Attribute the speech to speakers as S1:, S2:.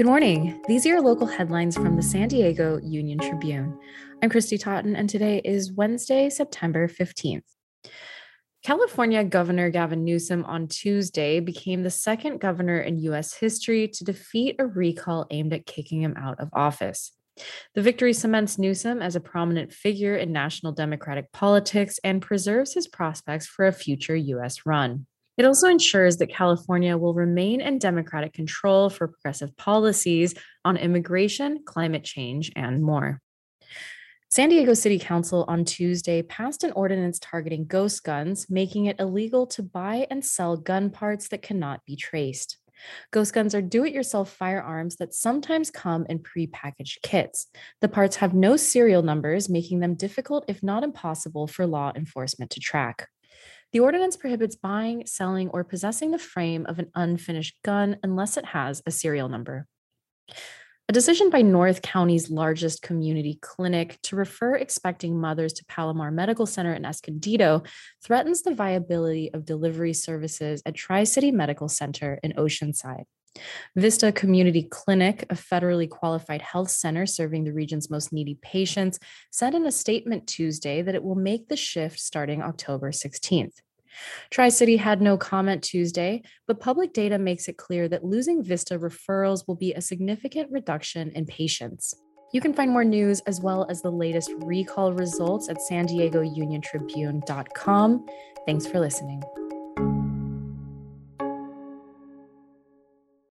S1: Good morning. These are your local headlines from the San Diego Union Tribune. I'm Kristy Totten, and today is Wednesday, September 15th. California Governor Gavin Newsom on Tuesday became the second governor in U.S. history to defeat a recall aimed at kicking him out of office. The victory cements Newsom as a prominent figure in national Democratic politics and preserves his prospects for a future U.S. run. It also ensures that California will remain in Democratic control for progressive policies on immigration, climate change, and more. San Diego City Council on Tuesday passed an ordinance targeting ghost guns, making it illegal to buy and sell gun parts that cannot be traced. Ghost guns are do it yourself firearms that sometimes come in prepackaged kits. The parts have no serial numbers, making them difficult, if not impossible, for law enforcement to track. The ordinance prohibits buying, selling, or possessing the frame of an unfinished gun unless it has a serial number. A decision by North County's largest community clinic to refer expecting mothers to Palomar Medical Center in Escondido threatens the viability of delivery services at Tri City Medical Center in Oceanside. Vista Community Clinic, a federally qualified health center serving the region's most needy patients, said in a statement Tuesday that it will make the shift starting October 16th. Tri City had no comment Tuesday, but public data makes it clear that losing Vista referrals will be a significant reduction in patients. You can find more news as well as the latest recall results at san diego union tribune.com. Thanks for listening.